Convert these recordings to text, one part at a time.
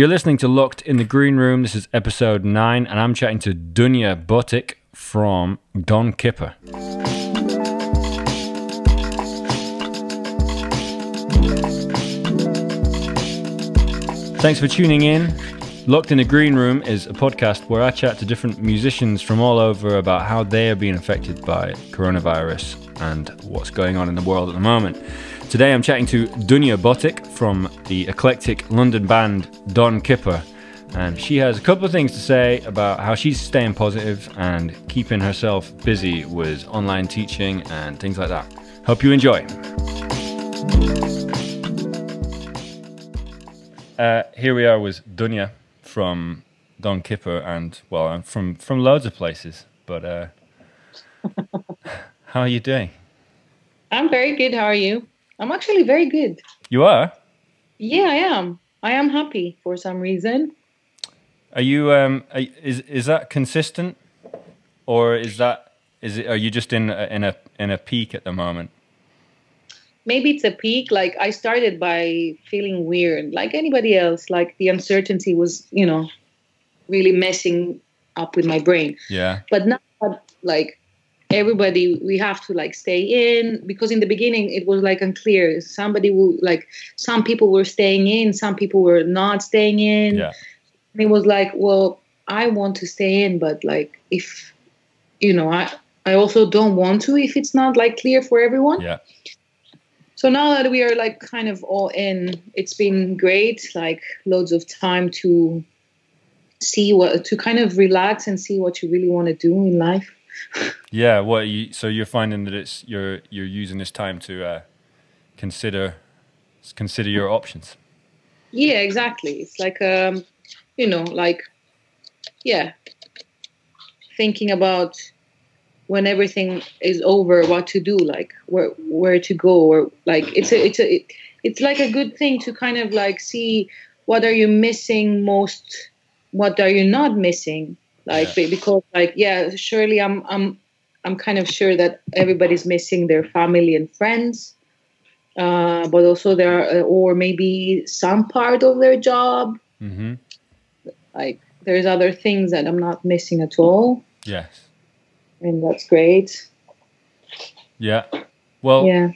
You're listening to Locked in the Green Room. This is episode 9, and I'm chatting to Dunya Botic from Don Kipper. Thanks for tuning in. Locked in the Green Room is a podcast where I chat to different musicians from all over about how they are being affected by coronavirus and what's going on in the world at the moment. Today I'm chatting to Dunya Botic from the eclectic London band Don Kipper. And she has a couple of things to say about how she's staying positive and keeping herself busy with online teaching and things like that. Hope you enjoy. Uh, here we are with Dunya from Don Kipper, and well, I'm from from loads of places. But uh, how are you doing? I'm very good. How are you? I'm actually very good. You are. Yeah, I am. I am happy for some reason. Are you? Um, are, is is that consistent, or is that is it? Are you just in a, in a in a peak at the moment? Maybe it's a peak. Like I started by feeling weird, like anybody else. Like the uncertainty was, you know, really messing up with my brain. Yeah. But now, like everybody we have to like stay in because in the beginning it was like unclear somebody will like some people were staying in some people were not staying in Yeah. and it was like well i want to stay in but like if you know i i also don't want to if it's not like clear for everyone Yeah. so now that we are like kind of all in it's been great like loads of time to see what to kind of relax and see what you really want to do in life Yeah. What? You, so you're finding that it's you're you're using this time to uh, consider consider your options. Yeah, exactly. It's like um, you know, like yeah, thinking about when everything is over, what to do, like where where to go, or like it's a it's a it, it's like a good thing to kind of like see what are you missing most, what are you not missing, like Yeah. because like yeah, surely I'm I'm I'm kind of sure that everybody's missing their family and friends uh, but also there are, or maybe some part of their job. Mm-hmm. Like there's other things that I'm not missing at all, Yes. and that's great. Yeah. Well. Yeah,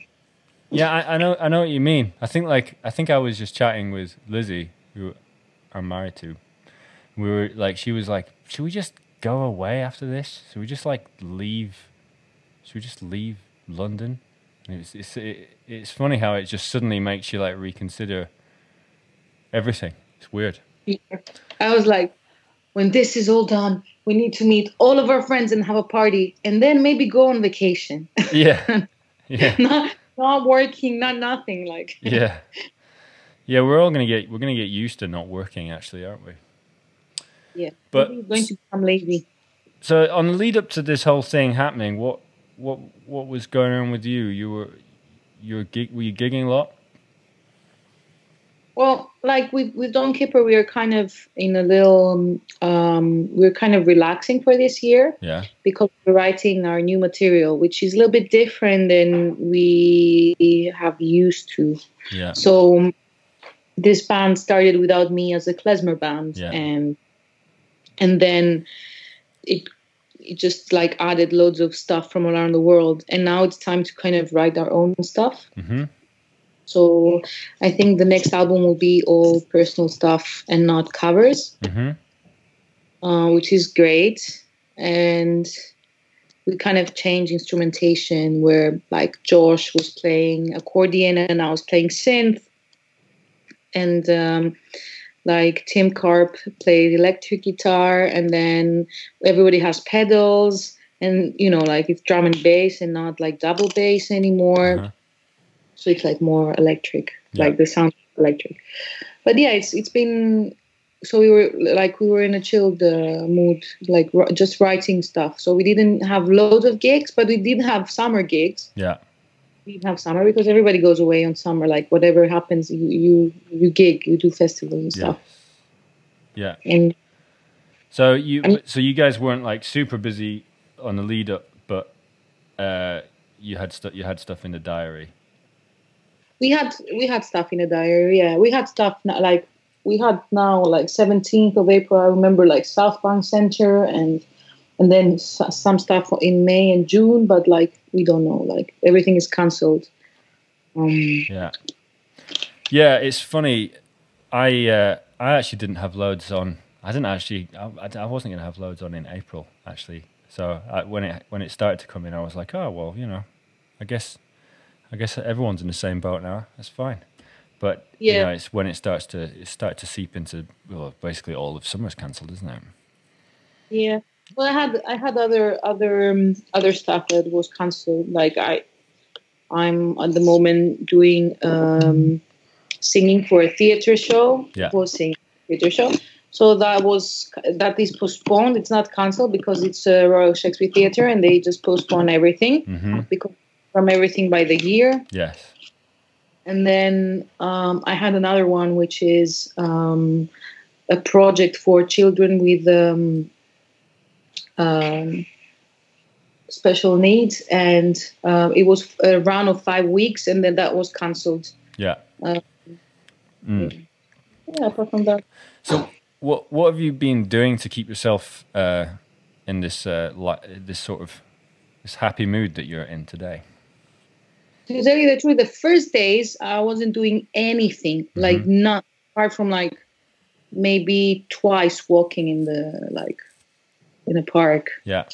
Yeah, I, I know. I know what you mean. I think like I think I was just chatting with Lizzie, who I'm married to. We were like, she was like, "Should we just go away after this? Should we just like leave? Should we just leave London?" It's it's it, it's funny how it just suddenly makes you like reconsider everything. It's weird. I was like, when this is all done, we need to meet all of our friends and have a party, and then maybe go on vacation. Yeah. Yeah. not not working, not nothing. Like Yeah. Yeah. We're all gonna get we're gonna get used to not working, actually, aren't we? Yeah, But- maybe going to become lazy. So on the lead up to this whole thing happening, what what what was going on with you? You were you were gig, were you gigging a lot? Well, like with with Don Kipper, we are kind of in a little. Um, we're kind of relaxing for this year. Yeah. because we're writing our new material, which is a little bit different than we have used to. Yeah. So this band started without me as a klezmer band, Yeah. and and then it it just like added loads of stuff from around the world, and now it's time to kind of write our own stuff. hmm So I think the next album will be all personal stuff and not covers hmm uh, which is great. And we kind of changed instrumentation where like Josh was playing accordion and I was playing synth. And um, like Tim Carp played electric guitar, and then everybody has pedals, and you know, like it's drum and bass and not like double bass anymore. Uh-huh. So it's like more electric, Yeah. like the sound electric. But yeah, it's it's been so we were like we were in a chilled uh, mood, like r- just writing stuff. So we didn't have loads of gigs, but we did have summer gigs. Yeah. We have summer because everybody goes away on summer. Like whatever happens, you you, you gig, you do festivals and Yeah. stuff. Yeah. And So you so you guys weren't like super busy on the lead up, but uh, you had stuff you had stuff in the diary. we had we had stuff in the diary. Yeah, we had stuff not like we had now like 17th of April. I remember like South Bank Center and and then some stuff in May and June, but like we don't know. Like everything is cancelled. Um, yeah, yeah. It's funny. I uh, I actually didn't have loads on. I didn't actually. I, I wasn't going to have loads on in April actually. So I, when it when it started to come in, I was like, oh well, you know, I guess I guess everyone's in the same boat now. That's fine. But yeah, you know, it's when it starts to it start to seep into well, basically all of summer's cancelled, isn't it? Yeah. Well, I had I had other other um, other stuff that was cancelled. Like I, I'm at the moment doing um, singing for a theater show. Yeah. Was singing theater show. So that was that is postponed. It's not cancelled because it's a Royal Shakespeare Theatre and they just postpone everything mm-hmm. because from everything by the year. Yes. And then um, I had another one, which is um, a project for children with um, um special needs, and uh, it was a run of five weeks, and then that was cancelled. Yeah. Uh, mm. Yeah. Apart from that. So, what what have you been doing to keep yourself uh, in this uh, li- this sort of this happy mood that you're in today? to tell you the truth, the first days I wasn't doing anything, mm-hmm. like not apart from like maybe twice walking in the like in a park. Yeah.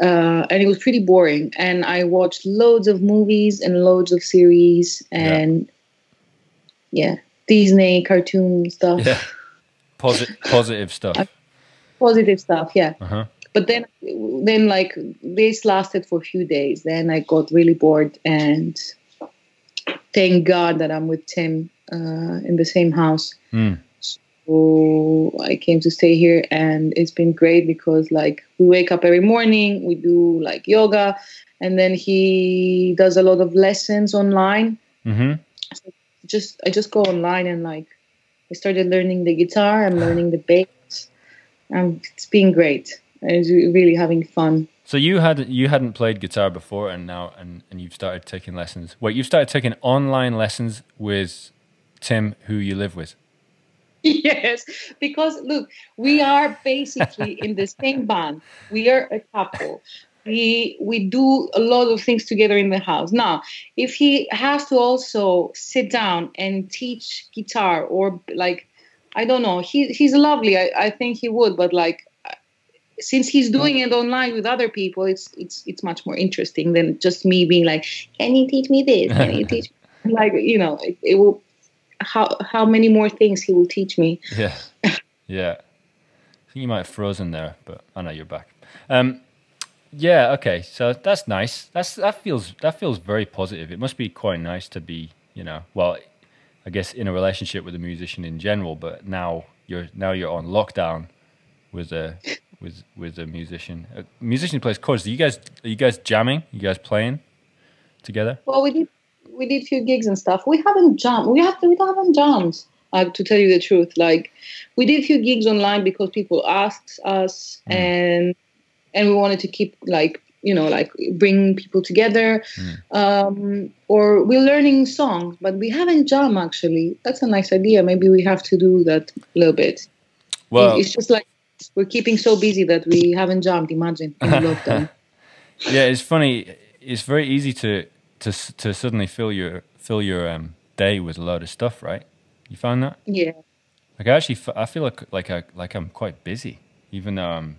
Uh, and it was pretty boring. And I watched loads of movies and loads of series and yeah, yeah Disney cartoon stuff. Yeah. Posit- positive stuff. positive stuff, yeah. Uh-huh but then then like this lasted for a few days then i got really bored and thank god that i'm with tim uh, in the same house mm. So i came to stay here and it's been great because like we wake up every morning we do like yoga and then he does a lot of lessons online mm-hmm. so just i just go online and like i started learning the guitar i'm learning the bass and it's been great and really having fun. So you had you hadn't played guitar before, and now and, and you've started taking lessons. Wait, you've started taking online lessons with Tim, who you live with. Yes, because look, we are basically in the same band. We are a couple. We we do a lot of things together in the house. Now, if he has to also sit down and teach guitar or like I don't know, he he's lovely. I, I think he would, but like since he's doing it online with other people, it's it's it's much more interesting than just me being like, "Can you teach me this? Can you teach?" Me? Like you know, it, it, will. How how many more things he will teach me? Yeah, yeah. I think you might have frozen there, but I know you're back. Um, yeah, okay. So that's nice. That's that feels that feels very positive. It must be quite nice to be, you know, well, I guess in a relationship with a musician in general, but now you're now you're on lockdown with a with with a musician. A musician plays chords. Are you guys are you guys jamming? You guys playing together? Well, we did we did a few gigs and stuff. We haven't jammed. We have we haven't jammed. Uh, to tell you the truth, like we did a few gigs online because people asked us, mm. and and we wanted to keep like you know like bring people together mm. um, or we're learning songs but we haven't jammed actually that's a nice idea maybe we have to do that a little bit well it's just like we're keeping so busy that we haven't jumped. Imagine in lockdown. yeah, it's funny. It's very easy to to to suddenly fill your fill your um, day with a load of stuff, right? You find that? Yeah. Like I actually, I feel like like I like I'm quite busy, even though I'm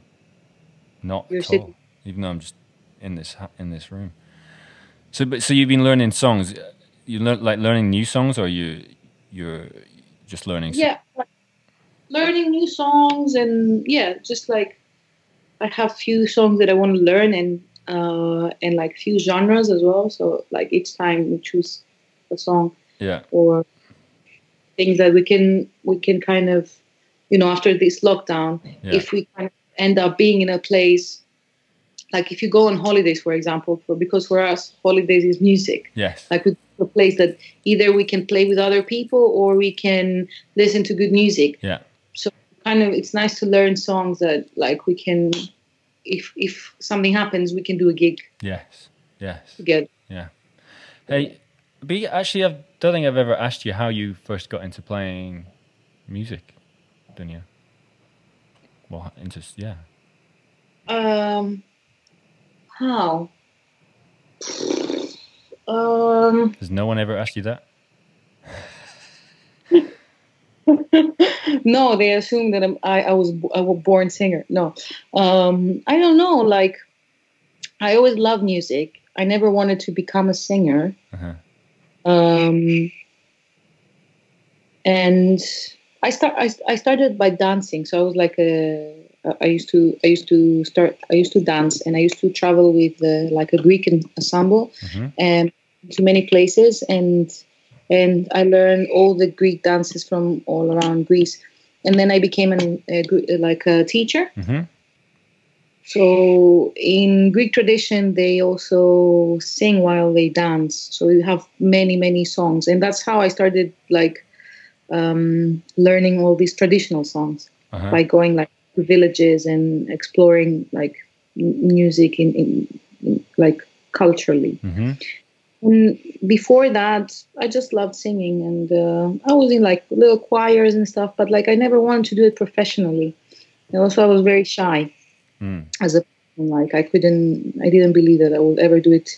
not You're tall, even though I'm just in this in this room. So, but so you've been learning songs. You learn like learning new songs, or you you're just learning? Yeah, learning new songs and yeah, just like I have few songs that I want to learn and uh, and like few genres as well. So like each time we choose a song, yeah, or things that we can we can kind of you know after this lockdown, yeah. if we kind of end up being in a place like if you go on holidays, for example, for because for us holidays is music. Yes, like a place that either we can play with other people or we can listen to good music. Yeah So kind of it's nice to learn songs that like we can if if something happens we can do a gig yes yes together yeah hey but actually i don't think i've ever asked you how you first got into playing music, Dunya? Well, into yeah. Um, how? Um, Has no one ever asked you that? no, they assume that I'm, I, I was I was born singer. No, um, I don't know. Like, I always loved music. I never wanted to become a singer. Uh-huh. Um, and I start I, I started by dancing. So I was like a I used to I used to start I used to dance and I used to travel with uh, like a Greek ensemble Mhm. and to many places and and I learned all the Greek dances from all around Greece and then I became an, a, like a teacher. hmm So in Greek tradition, they also sing while they dance. So you have many, many songs, and that's how I started like um, learning all these traditional songs Uh-huh. by going like to villages and exploring like music in, in, in like culturally. hmm And before that, I just loved singing, and uh, I was in like little choirs and stuff. But like, I never wanted to do it professionally. And also, I was very shy Mm. as a person. Like, I couldn't, I didn't believe that I would ever do it.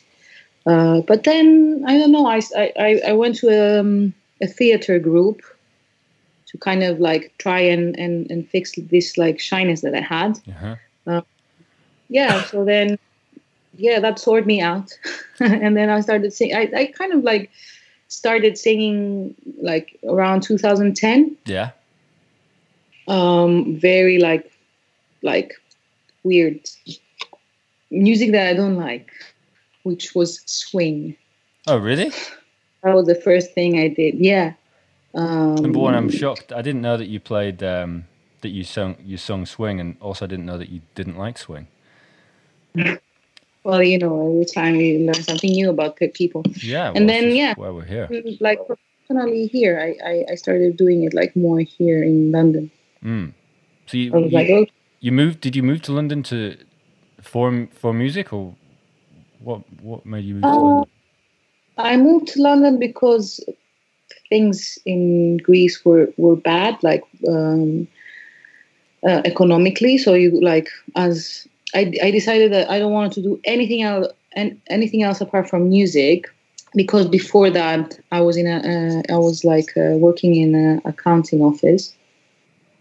Uh, but then I don't know. I I- I, went to um, a theater group to kind of like try and, and, and fix this like shyness that I had Uh-huh. yeah so then yeah that sorted me out and then i started singing I, I kind of like started singing like around 2010 Yeah. um very like like weird music that i don't like which was swing Oh, really? that was the first thing i did yeah um Number one, I'm shocked. I didn't know that you played um, that you sung you sung swing, and also I didn't know that you didn't like swing. well you know every time you learn something new about pe- people Yeah. And it's then, yeah. why we're here. like professionally here I, I i started doing it like more here in london Mm. So you you, like oh you moved? Did you move to London to form for music, or what? What made you move to Uh, London? I moved to London because things in Greece were, were bad, like um, uh, economically. So you like as I, I decided that I don't want to do anything else and anything else apart from music because before that I was in a uh, I was like uh, working in an accounting office.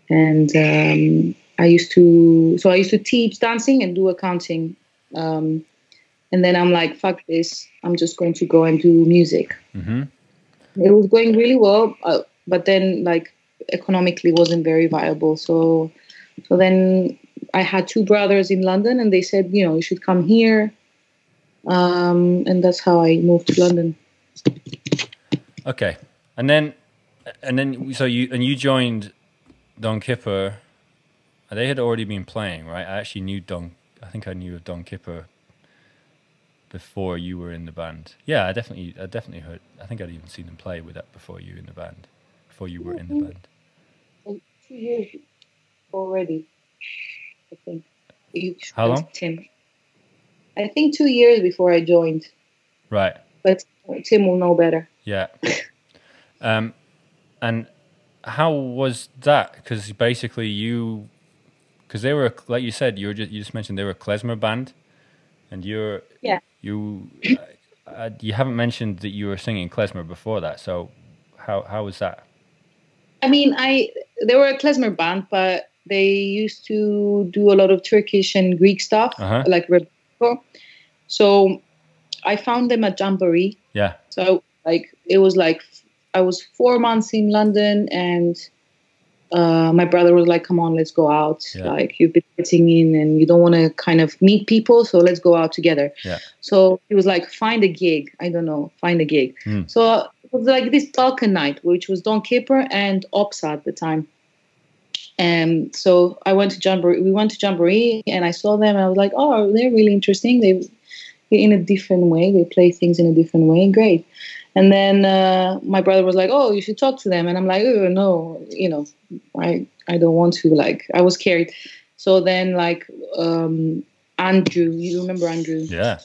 And um, I used to so I used to teach dancing and do accounting um, and then I'm like fuck this I'm just going to go and do music. Hmm it was going really well uh, but then like economically wasn't very viable. So so then i had two brothers in london and they said you know you should come here um, and that's how i moved to london Okay, and then and then so you and you joined Don Kipper. They had already been playing, right? I actually knew Don. I think I knew of Don Kipper before you were in the band. Yeah, I definitely, I definitely heard. I think I'd even seen them play with that before you in the band, before you were in the band. two years already i think How long? tim i think two years before i joined Right. but tim will know better Yeah. um, and how was that? Because basically you, because they were like you said, you were just you just mentioned they were a klezmer band, and you're Yeah. you uh, uh, you haven't mentioned that you were singing klezmer before that. So how how was that? I mean, I they were a klezmer band, but they used to do a lot of Turkish and Greek stuff, Uh-huh. like rebetika. So I found them at Jamboree. Yeah. So like it was like I was four months in London, and uh, my brother was like, "Come on, let's go out. Yeah. Like you've been sitting in, and you don't want to kind of meet people, so let's go out together." Yeah. So he was like, "Find a gig. I don't know, find a gig." Hmm. So it was like this Balkan night, which was Don Kipper and Opsa at the time. And so I went to Jamboree. We went to Jamboree, and I saw them, and I was like, "Oh, they're really interesting. They, in a different way, they play things in a different way. Great." And then uh, my brother was like, "Oh, you should talk to them." And I'm like, "Oh no, you know, I I don't want to." Like I was scared. So then, like um, Andrew, you remember Andrew, Yeah.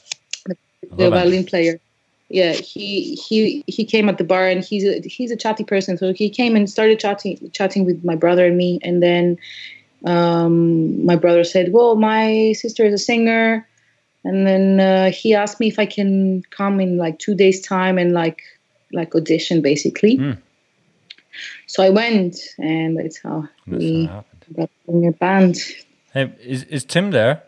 The violin player. Yeah, he he he came at the bar and he's a he's a chatty person. So he came and started chatting chatting with my brother and me, and then um, my brother said, "Well, my sister is a singer," and then uh, he asked me if I can come in like two days time and like like audition basically. Mm. So I went, and that's how That's we how got in a band. Hey, is is Tim there?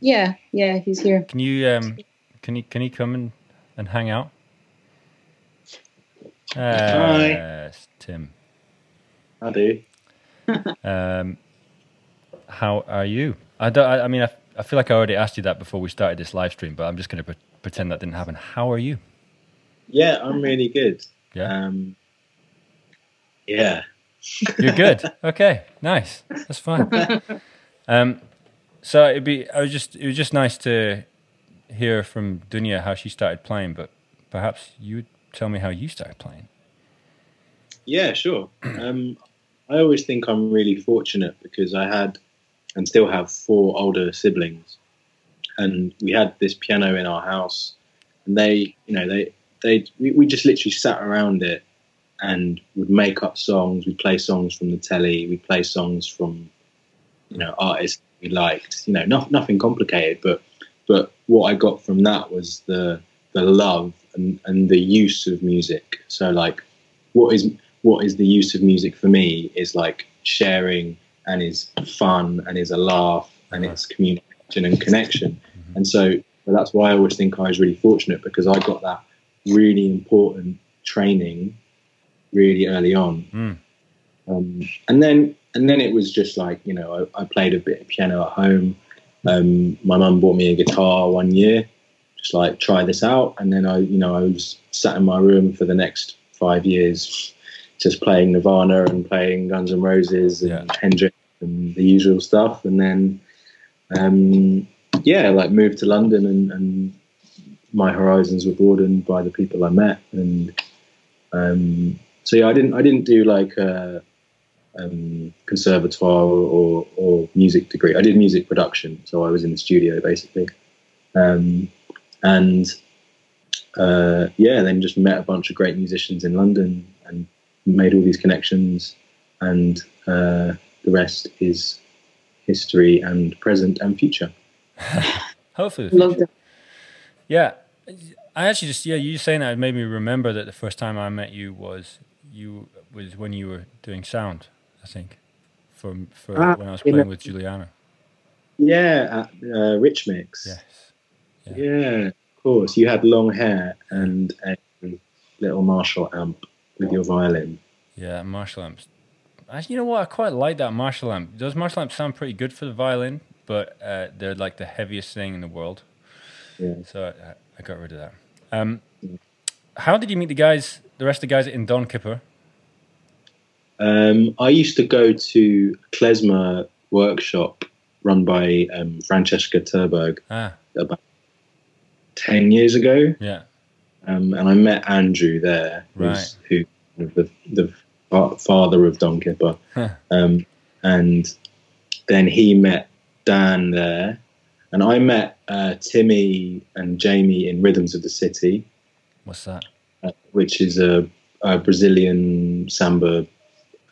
Yeah, yeah, he's here. Can you um can he can he come and, and hang out? Uh, it's Tim. I do. Um, how are you? I don't. I, I mean, I, I feel like I already asked you that before we started this live stream, but I'm just going to pre- pretend that didn't happen. How are you? Yeah, I'm really good. Yeah, Um, yeah. you're good. Okay, nice. That's fine. Um, so it'd be. I was just. It was just nice to hear from Dunya how she started playing, but perhaps you would tell me how you started playing. Yeah, sure. Um, I always think I'm really fortunate because I had and still have four older siblings, and we had this piano in our house, and they, you know, they, they, we, just literally sat around it and would make up songs. We'd play songs from the telly. We'd play songs from, you know, artists we liked. You know, no, nothing complicated, but but what I got from that was the the love and, and the use of music. So like, what is what is the use of music for me is like sharing and is fun and is a laugh and Uh-huh. it's communication and connection. And so well, that's why I always think I was really fortunate because I got that really important training really early on. Mm. Um, and then and then it was just like you know I, I played a bit of piano at home. Um, my mum bought me a guitar one year, just like try this out. And then I you know I was sat in my room for the next five years, just playing Nirvana and playing Guns N' Roses and Yeah. Hendrix and the usual stuff. And then um, yeah, like moved to London and, and my horizons were broadened by the people I met and um, so yeah, I didn't I didn't do like a um, conservatoire or, or music degree. I did music production, so I was in the studio basically, um, and uh, yeah, then just met a bunch of great musicians in London and made all these connections, and uh, the rest is history and present and future. Hopefully, the future. Yeah, I actually just yeah, you saying that made me remember that the first time I met you was you was when you were doing sound. I think from for Ah, when I was playing a- with Juliana. Yeah, at uh, Rich Mix. Yes. Yeah, of course. You had long hair and a little Marshall amp with your violin. Yeah, Marshall amps. Actually, you know what? I quite like that Marshall amp. Those Marshall amps sound pretty good for the violin, but uh, they're like the heaviest thing in the world. Yeah. So I, I got rid of that. Um, how did you meet the guys, the rest of the guys in Don Kipper? Um, I used to go to Klezmer workshop run by um, Francesca Ter-Berg Ah, about 10 years ago. yeah. Um, and I met Andrew there, who's, who the, the father of Don Kipper. Huh. Um, and then he met Dan there. And I met uh, Timmy and Jamie in Rhythms of the City. What's that? uh, which is a, a Brazilian samba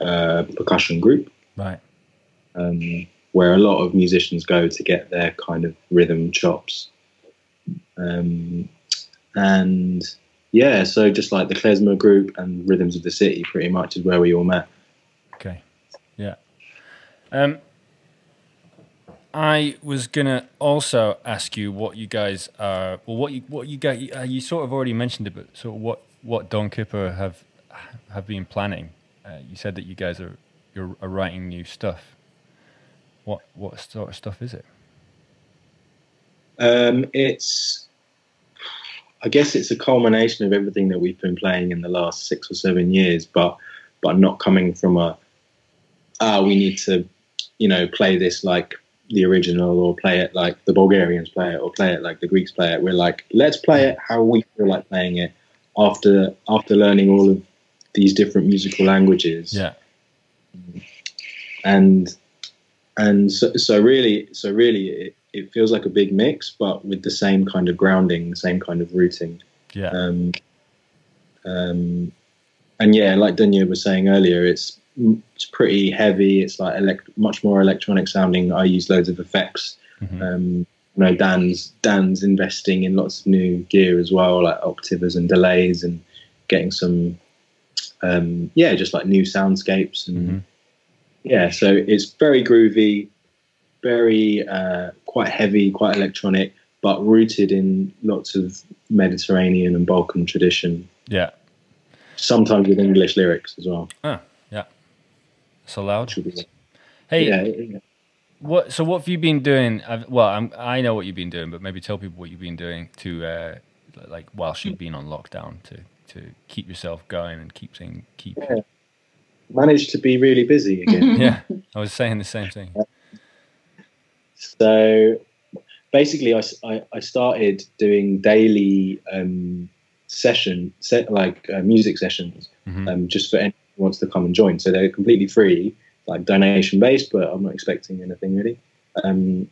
uh, percussion group, Right. um, where a lot of musicians go to get their kind of rhythm chops. Um, and yeah, so just like the Klezmer group and Rhythms of the City, pretty much is where we all met. Okay. Yeah. Um, I was gonna also ask you what you guys are. Well, what you what you guys uh, you sort of already mentioned it, but sort of what what Don Kipper have have been planning. Uh, you said that you guys are you're are writing new stuff. What what sort of stuff is it? Um, it's, I guess it's a culmination of everything that we've been playing in the last six or seven years, but but not coming from a, ah, we need to, you know, play this like the original or play it like the Bulgarians play it or play it like the Greeks play it. We're like, let's play it how we feel like playing it after after learning all of these different musical languages Yeah. and and so, so really so really it, it feels like a big mix but with the same kind of grounding the same kind of rooting Yeah. Um, um, and yeah, like Dunya was saying earlier, it's it's pretty heavy. It's like elect- much more electronic sounding. I use loads of effects. Mhm. Um, you know, Dan's Dan's investing in lots of new gear as well, like octavers and delays, and getting some, um, yeah, just like new soundscapes and Mhm. yeah. So it's very groovy, very uh, quite heavy, quite electronic, but rooted in lots of Mediterranean and Balkan tradition. Yeah. Sometimes with English lyrics as well. Oh, yeah. So loud. Which would be- Hey, yeah, yeah. what? So what have you been doing? I've, well, I'm, I know what you've been doing, but maybe tell people what you've been doing to, uh, like, whilst you've been on lockdown to to keep yourself going and keep thing keep. Yeah. managed to be really busy again. Yeah, I was saying the same thing. So basically, I started doing daily um, session, set, like uh, music sessions, Mhm. um, just for anyone who wants to come and join. So they're completely free, like donation based, but I'm not expecting anything really. Um,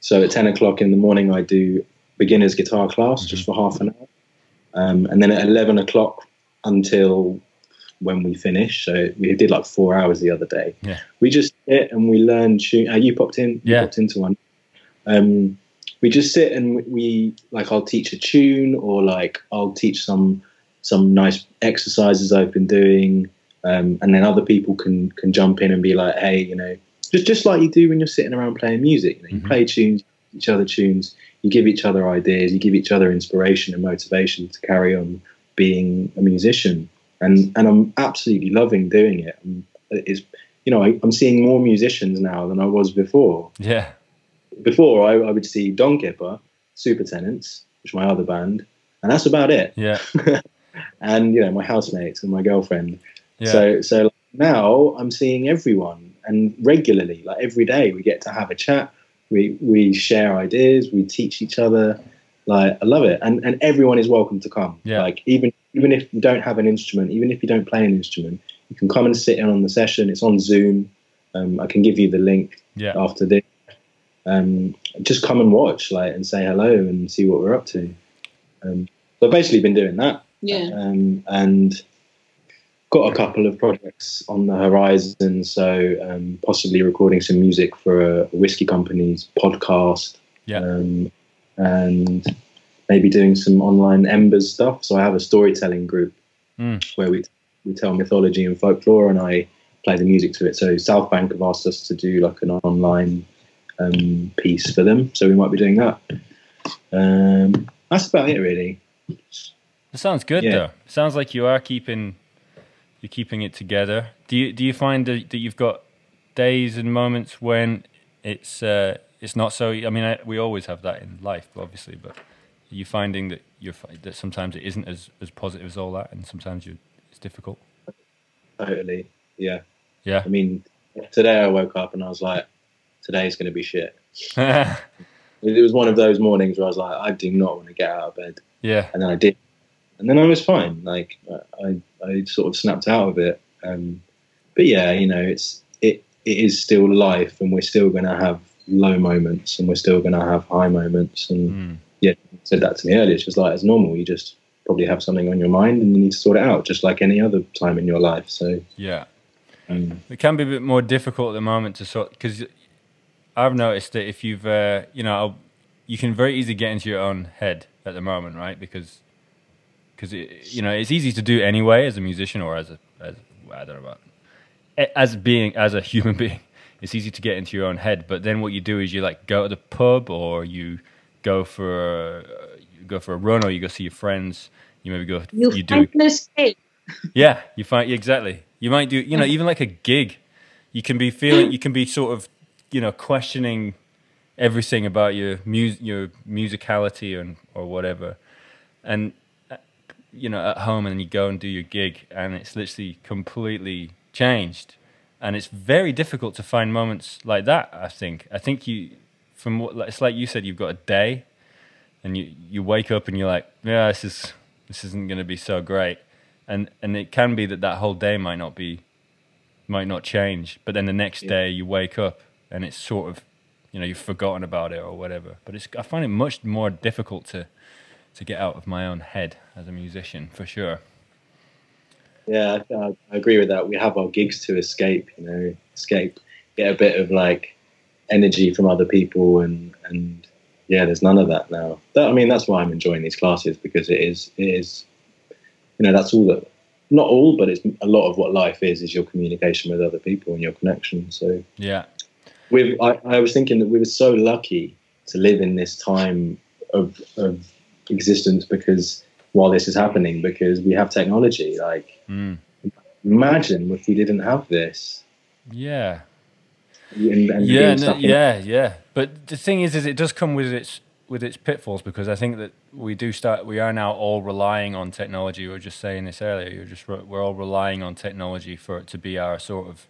so at 10 o'clock in the morning, I do beginner's guitar class just for half an hour. Um, and then at 11 o'clock until when we finish, so we did like four hours the other day. Yeah. We just sit and we learn tune. Uh, you popped in, you Yeah. popped into one. Um, we just sit and we, like I'll teach a tune or like I'll teach some some nice exercises I've been doing, um, and then other people can can jump in and be like, hey, you know, just just like you do when you're sitting around playing music. You, know, you Mhm. play tunes, each other tunes, you give each other ideas, you give each other inspiration and motivation to carry on being a musician. And and I'm absolutely loving doing it. Um, it's you know I, I'm seeing more musicians now than I was before Yeah, before I, I would see Don Kipper, Super Tenants, which is my other band, and that's about it. yeah, And you know, my housemates and my girlfriend. yeah. So so now I'm seeing everyone, and regularly, like every day, we get to have a chat. We we share ideas. We teach each other. Like I love it, and and everyone is welcome to come. Yeah. Like even even if you don't have an instrument, even if you don't play an instrument, you can come and sit in on the session. It's on Zoom. Um, I can give you the link yeah. after this. Um, just come and watch, like, and say hello and see what we're up to. Um, so I've basically been doing that, Yeah. um, and got a couple of projects on the horizon. So um, possibly recording some music for a whiskey company's podcast, Yeah. um, and maybe doing some online Embers stuff. So I have a storytelling group Mm. where we we tell mythology and folklore, and I play the music to it. So South Bank have asked us to do like an online um, piece for them, so we might be doing that. Um, that's about it, really. It sounds good Yeah. though. Sounds like you are keeping you're keeping it together. Do you do you find that, that you've got days and moments when it's uh, it's not so? I mean, I, we always have that in life, obviously, but are you finding that you're that sometimes it isn't as, as positive as all that, and sometimes you it's difficult. Totally, yeah. Yeah. I mean, today I woke up and I was like, today's going to be shit. It was one of those mornings where I was like, I do not want to get out of bed, yeah, and then I did, and then I was fine. Like I, I sort of snapped out of it. Um, but yeah, you know, it's it it is still life, and we're still going to have low moments, and we're still going to have high moments. And Mm. said that to me earlier. It's just like it's normal. You just probably have something on your mind, and you need to sort it out, just like any other time in your life. So. yeah. Um, It can be a bit more difficult at the moment to sort because I've noticed that if you've uh, you know you can very easily get into your own head at the moment, right? Because because you know it's easy to do anyway as a musician or as a as I don't know about as being as a human being. It's easy to get into your own head, but then what you do is you like go to the pub or you go for a, you go for a run or you go see your friends. You maybe go You, you do escape. yeah, you find exactly. You might do, you know, even like a gig. You can be feeling, you can be sort of, you know, questioning everything about your mus- your musicality and or whatever, and you know, at home, and then you go and do your gig, and it's literally completely changed, and it's very difficult to find moments like that. I think. I think you, from what it's like you said, you've got a day, and you you wake up and you're like, yeah, this is this isn't going to be so great and and it can be that that whole day might not be might not change but then the next Yeah. day you wake up and it's sort of you know you've forgotten about it or whatever but it's i find it much more difficult to to get out of my own head as a musician for sure. Yeah, I, I agree with that. We have our gigs to escape, you know, escape, get a bit of like energy from other people, and and yeah, there's none of that now. That, I mean, that's why I'm enjoying these classes because it is it is, you know, that's all that. Not all, but it's a lot of what life is is your communication with other people and your connection. So yeah, we I, I was thinking that we were so lucky to live in this time of of existence because while this is happening because we have technology. Like, mm. imagine if we didn't have this. Yeah. And, and yeah, no, yeah, yeah. But the thing is, is it does come with its with its pitfalls because I think that we do start. We are now all relying on technology. We were just saying this earlier. You're just we're all relying on technology for it to be our sort of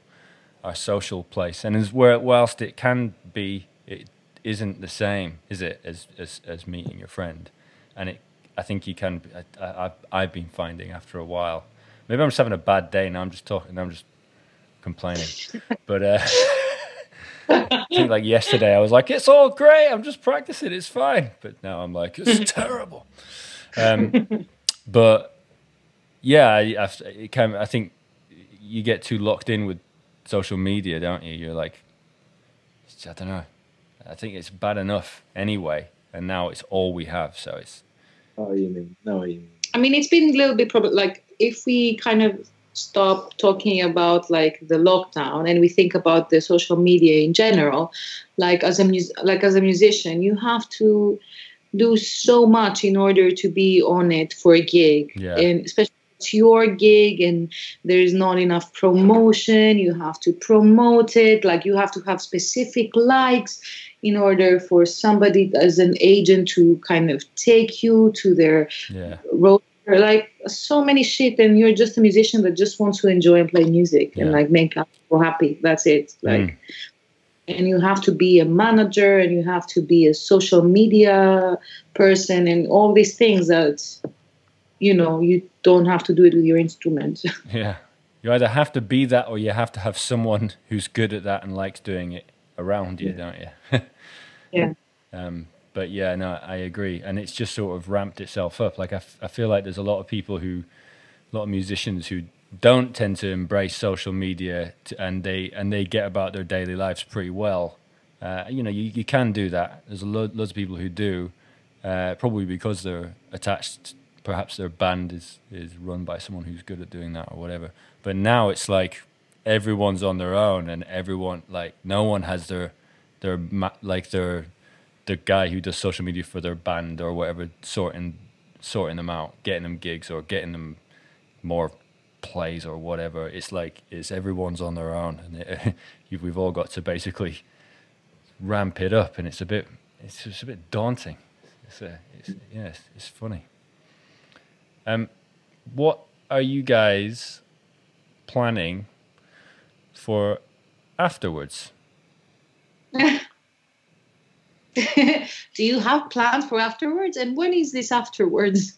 our social place. And as where whilst it can be, it isn't the same, is it, as as, as meeting your friend, and it I think you can. I, I, have been finding after a while. Maybe I'm just having a bad day now. I'm just talking. I'm just complaining. but uh, I think like yesterday, I was like, "It's all great. I'm just practicing. It's fine." But now I'm like, "It's terrible." Um, but yeah, I, I, can, I think you get too locked in with social media, don't you? You're like, I don't know. I think it's bad enough anyway, and now it's all we have. So it's Oh, you mean? No, you mean. I mean, it's been a little bit probably like if we kind of stop talking about like the lockdown and we think about the social media in general, like as a mus- like as a musician, you have to do so much in order to be on it for a gig, yeah. and especially it's your gig and there is not enough promotion you have to promote it like you have to have specific likes in order for somebody as an agent to kind of take you to their yeah. road like so many shit and you're just a musician that just wants to enjoy and play music yeah. and like make people happy that's it like mm. and you have to be a manager and you have to be a social media person and all these things that you know you don't have to do it with your instrument yeah you either have to be that or you have to have someone who's good at that and likes doing it around you yeah. don't you yeah. Um, but yeah, no, I agree, and it's just sort of ramped itself up. Like I, f- I feel like there's a lot of people who, a lot of musicians who don't tend to embrace social media, and they and they get about their daily lives pretty well. Uh, you know, you, you can do that. There's a lo- loads of people who do, uh, probably because they're attached. Perhaps their band is is run by someone who's good at doing that or whatever. But now it's like everyone's on their own, and everyone like no one has their their like their the guy who does social media for their band or whatever, sorting sorting them out, getting them gigs or getting them more plays or whatever. It's like it's everyone's on their own, and it, we've all got to basically ramp it up, and it's a bit it's just a bit daunting. It's, a, it's yeah, it's, it's funny. Um, what are you guys planning for afterwards? Do you have plans for afterwards? And when is this afterwards?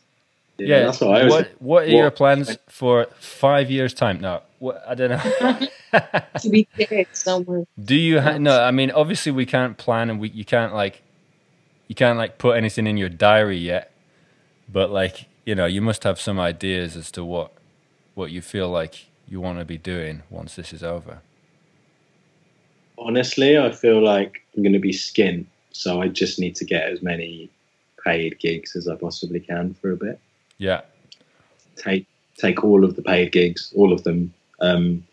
Yeah, yeah that's what I was. What, what are what, your plans for five years' time? No, what, I don't know. to be dead somewhere. Do you? Ha- no, I mean, obviously we can't plan, and we you can't like, you can't like put anything in your diary yet. But like, you know, you must have some ideas as to what, what you feel like you want to be doing once this is over. Honestly, I feel like I'm going to be skint so I just need to get as many paid gigs as I possibly can for a bit. Yeah. Take take all of the paid gigs, all of them. Um,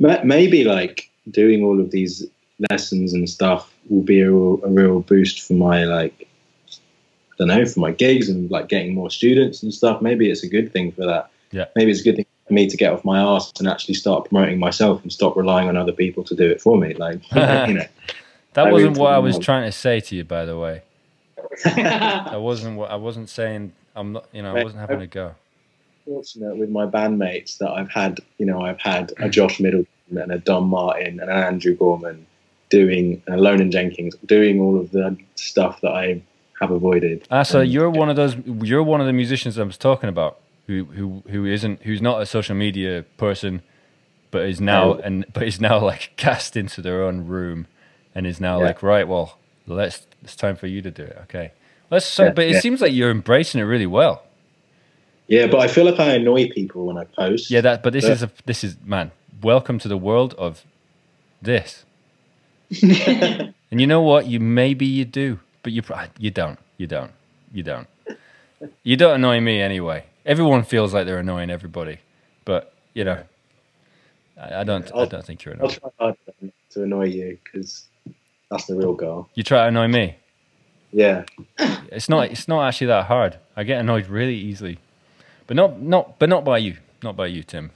maybe like doing all of these lessons and stuff will be a, a real boost for my like I don't know for my gigs and like getting more students and stuff. Maybe it's a good thing for that. Yeah. Maybe it's a good thing me to get off my ass and actually start promoting myself and stop relying on other people to do it for me. Like you know. That I wasn't what I was trying to say to you, by the way. that wasn't what I wasn't saying. I'm not, you know, I wasn't having a go. Fortunate with my bandmates that I've had, you know, I've had a Josh Middleton and a Don Martin and an Andrew Gorman doing, and Lonan Jenkins doing all of the stuff that I have avoided. Ah, so and, you're one of those. You're one of the musicians I was talking about, who who who isn't, who's not a social media person, but is now and but is now like cast into their own room and is now yeah. like, right, well, let's it's time for you to do it. Okay. That's so, Yeah, but it yeah. seems like you're embracing it really well. Yeah, but I feel like I annoy people when I post. Yeah, that. But this Yeah. is a this is man. Welcome to the world of this. And you know what? You maybe you do, but you you don't. You don't. You don't. You don't annoy me anyway. Everyone feels like they're annoying everybody, but you know, I, I don't. I I'll- don't think you're annoying. I'll annoying. try hard to annoy you because that's the real goal. You try to annoy me. Yeah. It's not. It's not actually that hard. I get annoyed really easily, but not not but not by you. Not by you, Tim.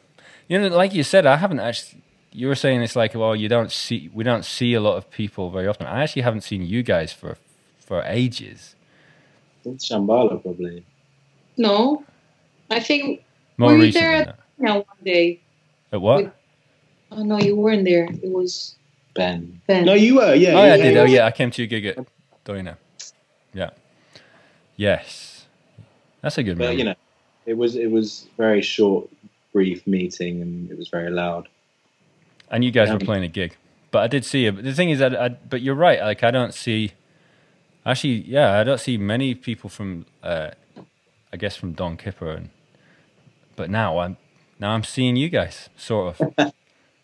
You know, like you said, I haven't actually. You were saying it's like, well, you don't see. We don't see a lot of people very often. I actually haven't seen you guys for for ages. It's Shambala probably. no, I think More Were you recent there than that. one day. At what? with- Oh no, you weren't there. It was Ben. Ben. No, you were. Yeah. oh yeah, I did. yeah. Oh yeah, I came to your gig at Dorina. Yeah. Yes. That's a good But memory. you know, it was it was very short, brief meeting, and it was very loud. And you guys Yeah. were playing a gig, but I did see you. But the thing is that, I, but you're right. Like I don't see. Actually, yeah, I don't see many people from. Uh, I guess from Don Kipper, and but now I'm now I'm seeing you guys sort of.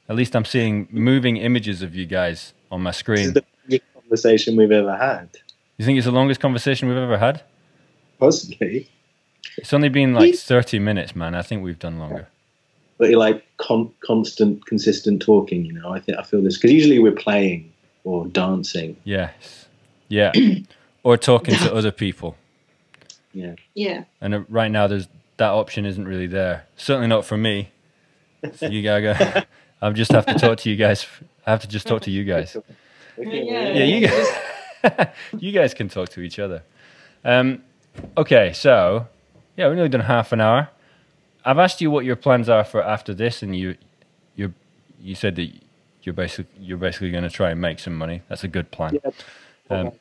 At least I'm seeing moving images of you guys on my This is screen. the biggest conversation we've ever had. You think it's the longest conversation we've ever had? Possibly, It's only been like 30 minutes, man. I think we've done longer. but you're like con- constant, consistent talking. You know, I think I feel this because usually we're playing or dancing. Yes. Yeah. or talking to other people. Yeah. yeah. And uh, right now, there's that option isn't really there. Certainly not for me. So you gotta go. I just have to talk to you guys. I have to just talk to you guys. Yeah. Yeah, you guys. you guys can talk to each other. Um, okay, so yeah, we've only done half an hour. I've asked you what your plans are for after this, and you, you, you said that you're basically you're basically going to try and make some money. That's a good plan. Yeah. Um,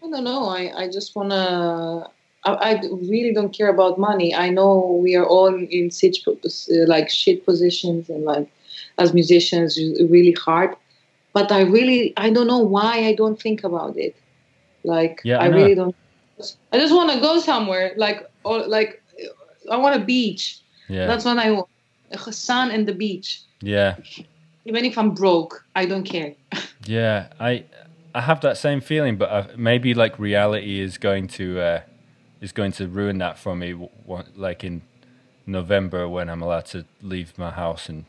I don't know. I, I just wanna. I, I really don't care about money. I know we are all in such uh, like shit positions and like as musicians, it's really hard. But I really, I don't know why I don't think about it. Like Yeah, I I, really don't. I just want to go somewhere. Like or like I want a beach. Yeah, That's what I want. A sun and the beach. yeah, Even if I'm broke, I don't care. yeah. I I have that same feeling, but I, maybe like reality is going to uh, is going to ruin that for me. w- w- Like in November when I'm allowed to leave my house, and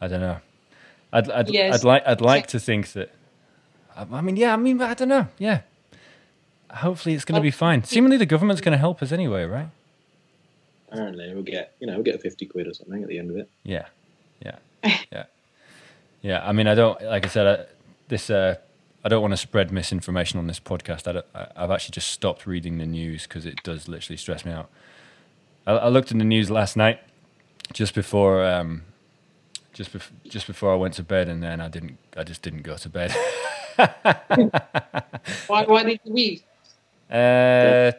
I don't know. I'd I'd, Yes. I'd like I'd like to think that. I, I mean, yeah. I mean, I don't know. Yeah. Hopefully, it's going to be fine. Seemingly, the government's going to help us anyway, right? Apparently, we'll get you know we'll get fifty quid or something at the end of it. Yeah, yeah, yeah, yeah. I mean, I don't like I said I, this. Uh, I don't want to spread misinformation on this podcast. I don't, I, I've actually just stopped reading the news because it does literally stress me out. I, I looked in the news last night, just before, um, just bef- just before I went to bed, and then I didn't. I just didn't go to bed. why, why did you leave? uh,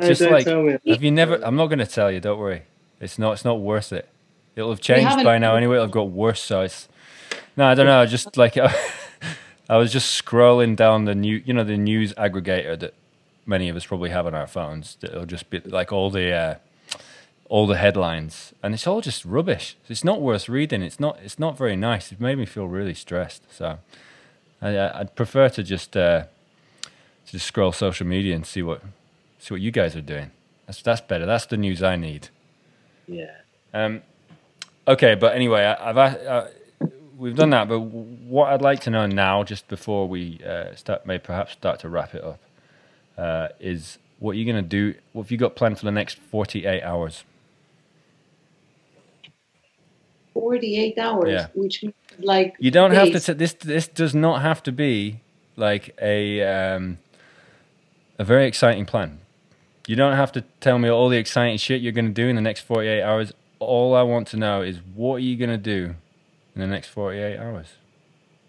Just don't like- tell me. Have you never? I'm not going to tell you. Don't worry. It's not. It's not worth it. It'll have changed by now anyway. It'll have got worse. So it's. No, I don't know. Just like I was just scrolling down the new, you know, the news aggregator that many of us probably have on our phones. That It'll just be like all the, uh, all the headlines, and it's all just rubbish. It's not worth reading. It's not. It's not very nice. It made me feel really stressed. So, I, I'd prefer to just, uh, to just scroll social media and see what, see what you guys are doing. That's that's better. That's the news I need. Yeah. Um, okay, but anyway, I, I've a- uh, we've done that. But what I'd like to know now, just before we uh, start, may perhaps start to wrap it up, uh, is what you're going to do. What have you got planned for the next 48 hours? 48 hours, Yeah. which means like You don't have to. days. T- this this does not have to be like a um, a very exciting plan. You don't have to tell me all the exciting shit you're going to do in the next 48 hours. All I want to know is what are you going to do in the next 48 hours?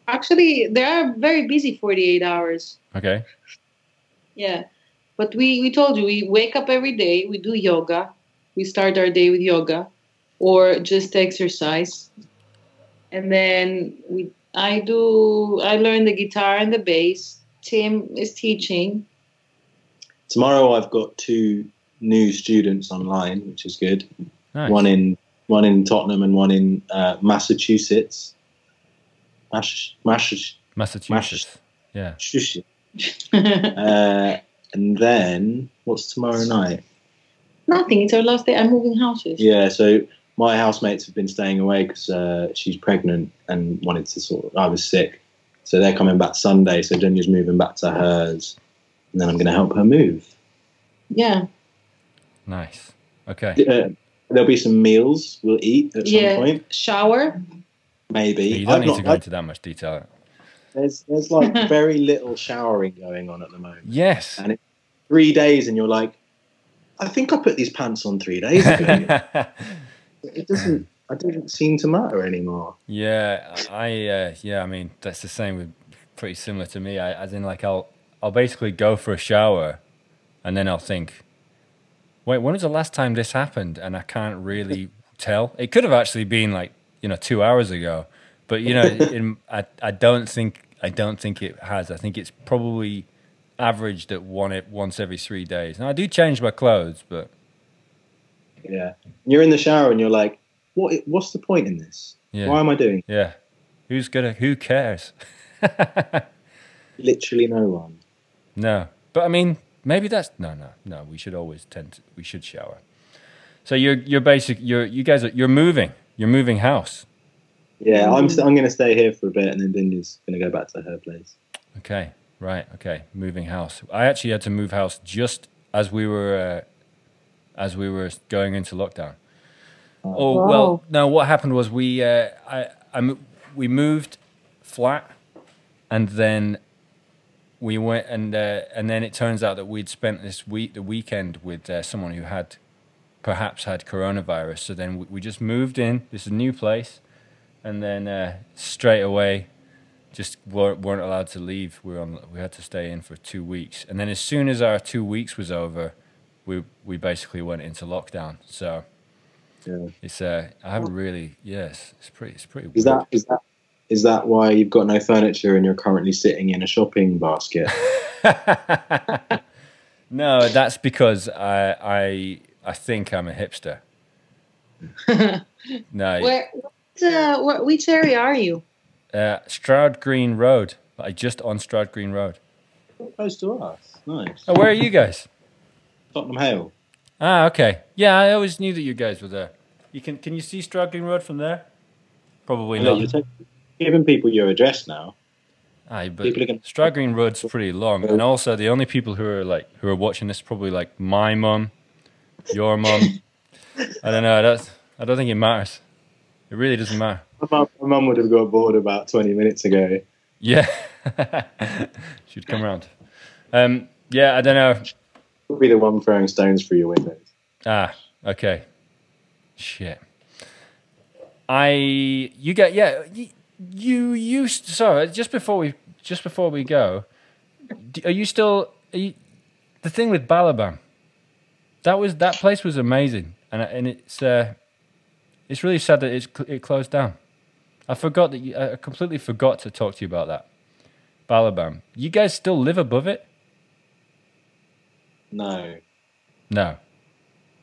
Actually, they are very busy 48 hours. Okay. Yeah. But we, we told you, we wake up every day, we do yoga. We start our day with yoga or just exercise. And then we I do I learn the guitar and the bass. Tim is teaching. tomorrow I've got two new students online, which is good. Nice. One in one in Tottenham and one in uh, Massachusetts. Mash, Mash, Massachusetts. Yeah. Uh, and then what's tomorrow night? Nothing. It's our last day. I'm moving houses. Yeah, so my housemates have been staying away because uh, she's pregnant and wanted to sort. Of, I was sick, so they're coming back Sunday. So Dunya's moving back to hers, and then I'm going to help her move. Yeah. Nice. Okay. Uh, there'll be some meals we'll eat at Yeah. some point, Shower. maybe. You don't I've need not- to go I- into that much detail. there's there's like very little showering going on at the moment. Yes. And Three days, and you're like, I think I put these pants on three days ago. it doesn't. It doesn't seem to matter anymore. Yeah, I uh, yeah, I mean that's the same with pretty similar to me. I, as in like I'll I'll basically go for a shower, and then I'll think, wait, when was the last time this happened? And I can't really tell. It could have actually been like you know two hours ago, but you know in, I I don't think I don't think it has. I think it's probably averaged at one once every three days. And I do change my clothes, but Yeah, you're in the shower and you're like, what? What's the point in this? yeah, Why am I doing? yeah. Who's gonna? Who cares? Literally no one. No, but I mean, maybe that's no, no, no. We should always tend. To, we should shower. So you're you're basic. You're you guys are you're moving. You're moving house. Yeah, I'm. St- I'm going to stay here for a bit, and then Dunya's going to go back to her place. Okay, right. Okay, moving house. I actually had to move house just as we were uh, as we were going into lockdown. Oh Wow. well, no. What happened was we uh, I, I we moved flat, and then we went and uh, and then it turns out that we'd spent this week the weekend with uh, someone who had perhaps had coronavirus. So then we, we just moved in. This is a new place, and then uh, straight away just weren't, weren't allowed to leave. We were on, we had to stay in for two weeks, and then as soon as our two weeks was over, we we basically went into lockdown. So Yeah. it's uh I haven't really yes it's pretty it's pretty Is weird. that is that is that why you've got no furniture and you're currently sitting in a shopping basket? no that's because I I I think I'm a hipster. No, Where? What, uh, where, which area are you? uh, Stroud Green Road, I just on Stroud Green Road. Close to us. Nice. Oh, where are you guys? Tottenham Hale. Ah, okay. Yeah, I always knew that you guys were there. You can can you see Stroud Green Road from there? Probably Look, not. you're taking- giving people your address now. Aye, but People are Stroud Road's pretty long, and also the only people who are like who are watching this probably like my mum, your mum. I don't know. I don't. I don't think it matters. It really doesn't matter. My mum- would have got bored about 20 minutes ago. Yeah, she'd come around. Um, yeah, I don't know. We'll be the one throwing stones through your windows. Ah, okay. Shit. I you get yeah you, you used to, sorry just before we just before we go, are you still are you, the thing with Balabam? That was that place was amazing, and and it's uh, it's really sad that it's it closed down. I forgot that you, I completely forgot to talk to you about that. Balabam, you guys still live above it? No. No.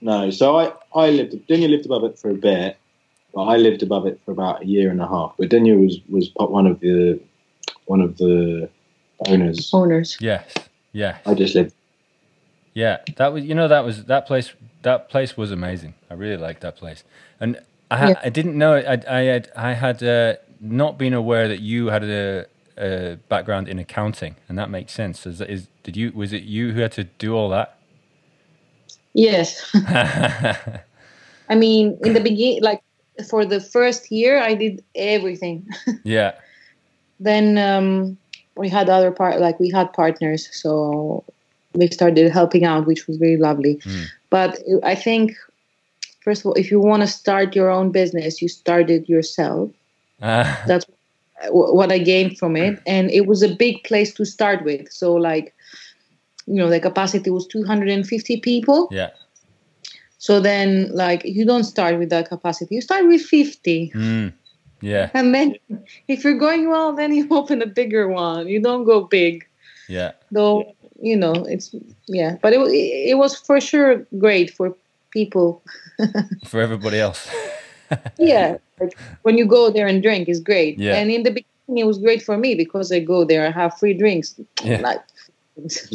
No. So I, I lived, Dunya lived above it for a bit, but I lived above it for about a year and a half. But Dunya was, was one of the, one of the owners. Owners. Yes. Yes. I just lived. Yeah, that was you know that was that place that place was amazing. I really liked that place, and I ha- Yeah. I didn't know I I had I had uh, not been aware that you had a, a background in accounting, and that makes sense. Is, is did you was it you who had to do all that? Yes. I mean, in the beginning, like for the first year, I did everything. yeah, then um, we had other part, like we had partners, so we started helping out, which was very lovely. Mm. But I think, first of all, if you want to start your own business, you start it yourself. Ah, That's what I gained from it, and it was a big place to start with. So, like, you know, the capacity was 250 people. yeah, So then, like, you don't start with that capacity. You start with 50. mm, yeah, And then, if you're going well, then you open a bigger one. You don't go big. yeah, Though you know, it's yeah. But it it was for sure great for people. For everybody else. yeah, like when you go there and drink is great. Yeah. And in the beginning, it was great for me because I go there, I have free drinks. Yeah. Like,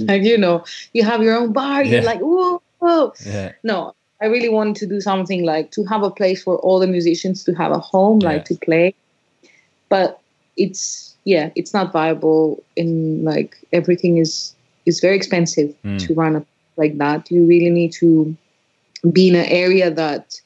like you know, you have your own bar. You're like, whoa, whoa. Yeah. No, I really wanted to do something like to have a place for all the musicians to have a home, like to play. But it's yeah, it's not viable. In like everything is is very expensive Mm. to run a like that. You really need to be in an area that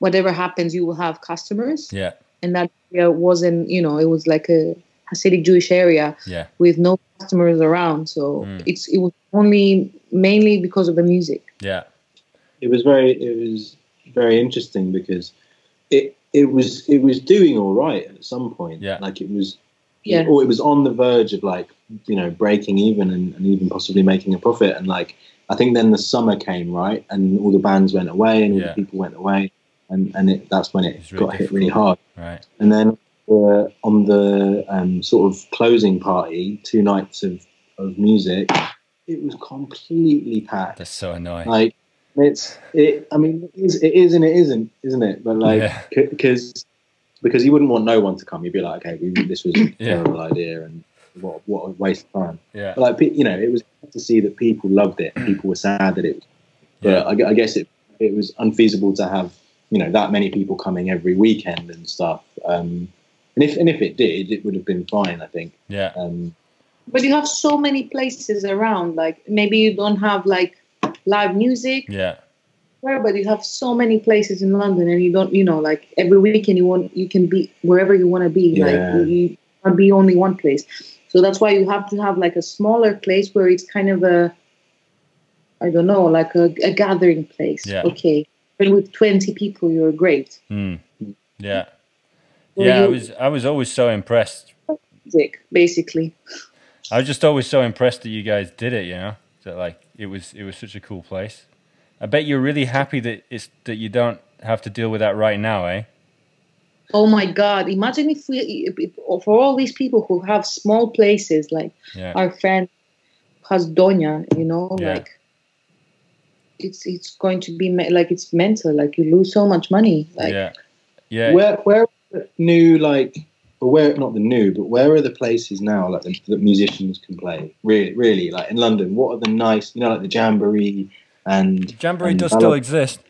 whatever happens, you will have customers. Yeah. And that area wasn't, you know, it was like a Hasidic Jewish area Yeah. with no customers around. So Mm. it's it was only mainly because of the music. Yeah. It was very it was very interesting because it it was it was doing all right at some point. Yeah. like it was. Yeah. or it was on the verge of like you know breaking even and, and even possibly making a profit and like I think then the summer came right and all the bands went away and all Yeah. the people went away and and it, that's when it really got hit really hard Right. and then uh, on the um, sort of closing party two nights of, of music it was completely packed That's so annoying. like it's it. I mean, it is, it is and it isn't, isn't it? But like, Yeah. because because you wouldn't want no one to come. You'd be like, okay, we, this was a Yeah. terrible idea, and what what a waste of time. yeah. But like, you know, it was to see that people loved it. People were sad that it was. But Yeah. I, I guess it it was unfeasible to have you know that many people coming every weekend and stuff. Um, and if and if it did, it would have been fine. I think. Yeah. Um, But you have so many places around. Like maybe you don't have like live music, Yeah. where, but you have so many places in London, and you don't, you know, like every weekend you want you can be wherever you want to be. Yeah. Like you, you can't be only one place. So that's why you have to have like a smaller place where it's kind of a, I don't know, like a, a gathering place. Yeah. Okay. And with twenty people, you're great. Mm. Yeah. Well, Yeah. I was I was always so impressed. Music, basically. I was just always so impressed that you guys did it. You know, that like it was it was such a cool place. I bet you're really happy that it's that you don't have to deal with that right now, eh? Oh my God! Imagine if we, if, if- for all these people who have small places, like Yeah. our friend has Doña, you know, Yeah. like it's it's going to be me- like it's mental. Like you lose so much money. Like yeah. Yeah. Where where new like or where not the new but where are the places now like the, that musicians can play really really like in London what are the nice you know like the Jamboree and Jamboree and does still exist.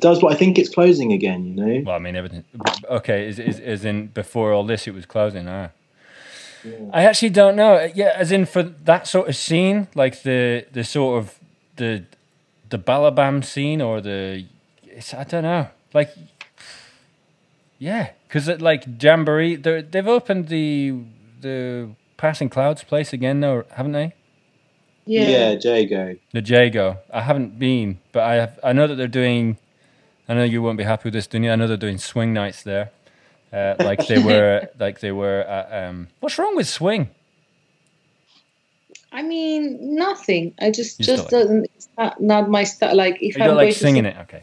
does but I think it's closing again you know Well, I mean, everything. Okay, is is as in before all this, it was closing. I actually don't know. Uh, yeah, as in for that sort of scene, like the the sort of the the Balabam scene or the it's I don't know. Like yeah, because like Jamboree, they they've opened the the Passing Clouds place again, though, haven't they? yeah, yeah Jago The Jago. I haven't been, but I have, I know that they're doing. I know you won't be happy with this, Dunya. I know they're doing swing nights there, uh, like they were, like they were. At, um, what's wrong with swing? I mean nothing. I just You just doesn't. It's not not my style. Like if You I'm don't like singing sing- it, okay?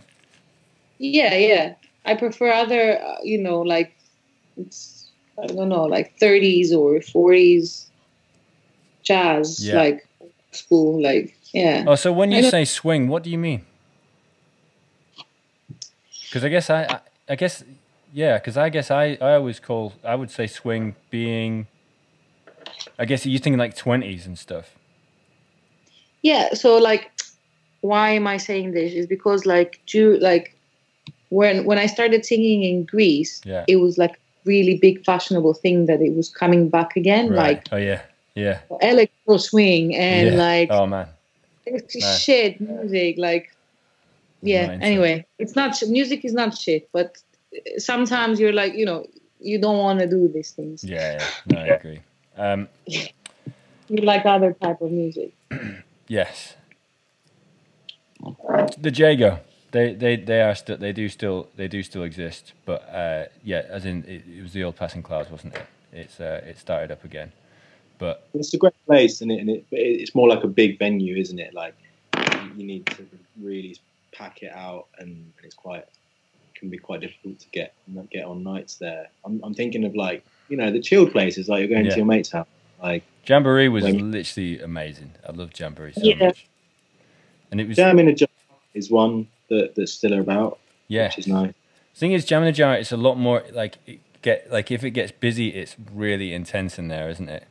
Yeah, yeah. I prefer other, uh, you know, like it's I don't know, like 30s or 40s jazz, Yeah. like school, like yeah. Oh, so when you say swing, what do you mean? Because I guess I, I, I guess, yeah. Because I guess I, I always call, I would say swing being. I guess you thinking like twenties and stuff. Yeah, so like why am I saying this? Is because like Jew like when when I started singing in Greece, Yeah. it was like really big fashionable thing that it was coming back again, Right. oh yeah. Yeah. like electro swing and yeah. like Oh man. shit music like yeah anyway it's not sh- music is not shit but sometimes you're like you know you don't want to do these things Yeah. yeah. No, I agree. Um, you like other type of music Yes. The Jago. They they they are still they do still they do still exist, but uh, yeah, as in it, it was the old passing clouds, wasn't it? It's uh, it started up again, but it's a great place and it, and it but it's more like a big venue isn't it like you- you need to really pack it out and, and it's quite can be quite difficult to get get on nights there I'm, I'm thinking of like you know the chilled places like you're going Yeah. to your mate's house Like Jamboree was When- literally amazing. I love Jamboree so Yeah. much. And it was Jam in a Jar is one that, that's still about, yeah. which is nice. The thing is, Jam in a Jar. It's a lot more like get like if it gets busy, it's really intense in there, isn't it?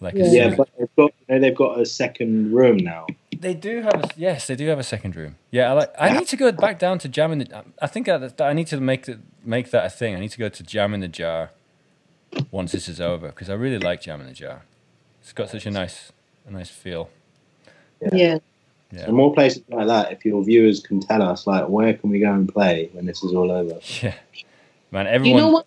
Like Yeah. Yeah, but they've got you know, they've got a second room now. They do have a yes, they do have a second room. Yeah, I like. I need to go back down to jam in the. I think I, I need to make the, make that a thing. I need to go to jam in the jar once this is over because I really like jam in the jar. It's got such a nice a nice feel. Yeah. Yeah, And more places like that, if your viewers can tell us, like, where can we go and play when this is all over? yeah, man. You Everyone. know what?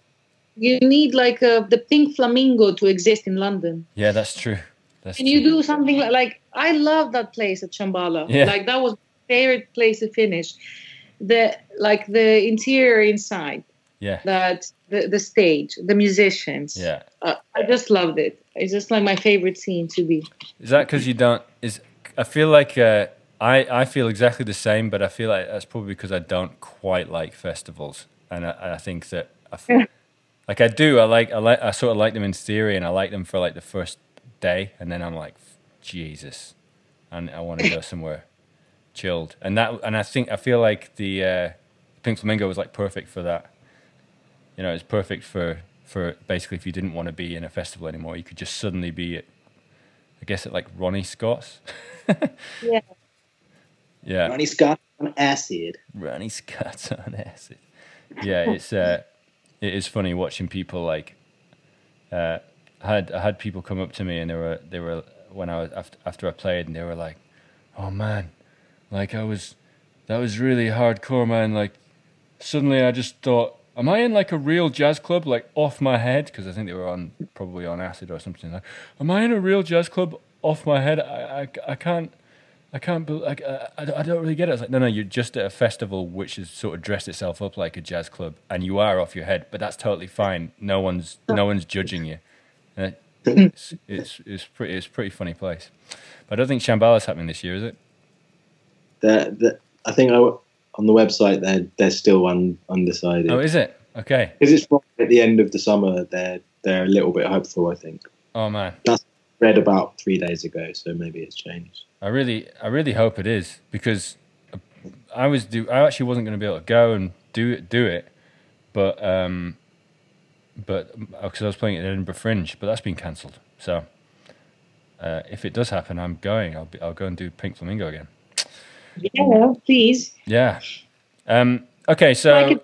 You need like uh, the pink flamingo to exist in London. Yeah, that's true. That's Can you do something like, like I love that place at Shambala. Yeah. Like that was my favorite place to finish. The like the interior inside, Yeah, that the, the stage, the musicians. yeah. Uh, I just loved it. It's just like my favorite scene to be. Is that because you don't? Is I feel like uh, I I feel exactly the same, but I feel like that's probably because I don't quite like festivals, and I, I think that I like I do. I like I like I sort of like them in theory, and I like them for like the first day, and then I'm like, Jesus, and I want to go somewhere chilled, and that and I think I feel like the uh, Pink Flamingo was like perfect for that. You know, it's perfect for for basically if you didn't want to be in a festival anymore, you could just suddenly be at I guess it like Ronnie Scott's. Yeah. Yeah. Ronnie Scott on acid. Ronnie Scott's on acid. Yeah, it's uh it is funny watching people like uh I had I had people come up to me and they were they were when I was after after I played and they were like, Oh man, like I was that was really hardcore man, like suddenly I just thought Am I in like a real jazz club, like off my head? Because I think they were on probably on acid or something. Like, am I in a real jazz club off my head? I, I, I can't I can't. bel Like, I, I don't really get it. It's like, no, no, you're just at a festival which has sort of dressed itself up like a jazz club, and you are off your head. But that's totally fine. No one's, no one's judging you. Uh, It's, it's, it's pretty, it's pretty funny place. But I don't think Shambala's happening this year, is it? The, the, I think I, on the website they're they're still un, undecided Oh, is it? Okay. because it's probably at the end of the summer. They're they're a little bit hopeful. I think Oh man, that's read about three days ago, so maybe it's changed. I really, I really hope it is because I was do. I actually wasn't going to be able to go and do it, do it, but um, but because I was playing at Edinburgh Fringe, but that's been cancelled. So uh, if it does happen, I'm going. I'll be, I'll go and do Pink Flamingo again. Yeah, please. Yeah. Um. Okay. So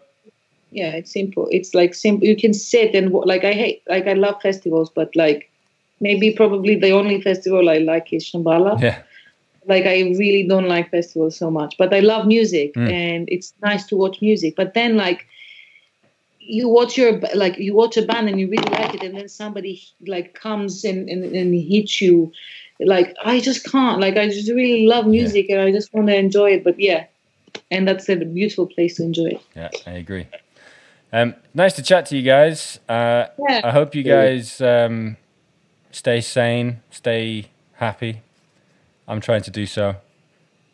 Yeah, it's simple. It's like simple. You can sit and like I hate like I love festivals, but like maybe probably the only festival I like is Shambala. yeah, like I really don't like festivals so much, but I love music Mm. and it's nice to watch music. But then like you watch your like you watch a band and you really like it, and then somebody like comes and and, and hits you. Like I just can't. Like I just really love music and I just want to enjoy it. But yeah, and that's a beautiful place to enjoy it. yeah, I agree. Um, nice to chat to you guys. Uh, Yeah. I hope you guys um, stay sane, stay happy. I'm trying to do so.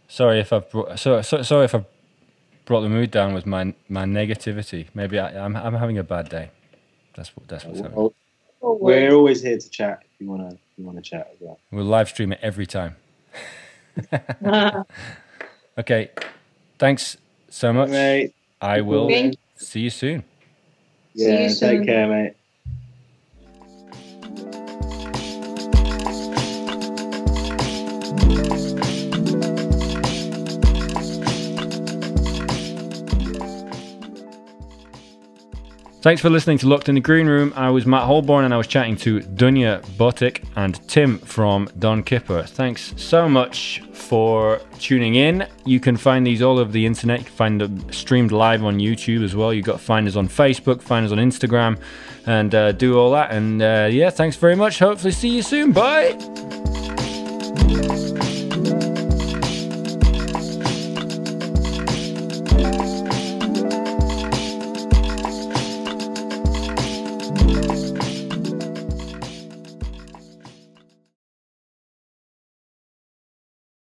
Sorry if I've brought, so, so, sorry if I brought the mood down with my my negativity. Maybe I, I'm I'm having a bad day. That's what that's what's happening. Well, we're always here to chat if you wanna if you wanna chat as well. We'll live stream it every time. Okay, thanks so much. Mate, I will Thank see you soon. See you yeah, soon. take care, mate. Thanks for listening to Locked in the Green Room. I was Matt Holborn and I was chatting to Dunya Botic and Tim from Don Kipper. Thanks so much for tuning in. You can find these all over the internet. You can find them streamed live on YouTube as well. You've got find us on Facebook, find us on Instagram, and uh, do all that. And uh, yeah, thanks very much. Hopefully, see you soon. Bye.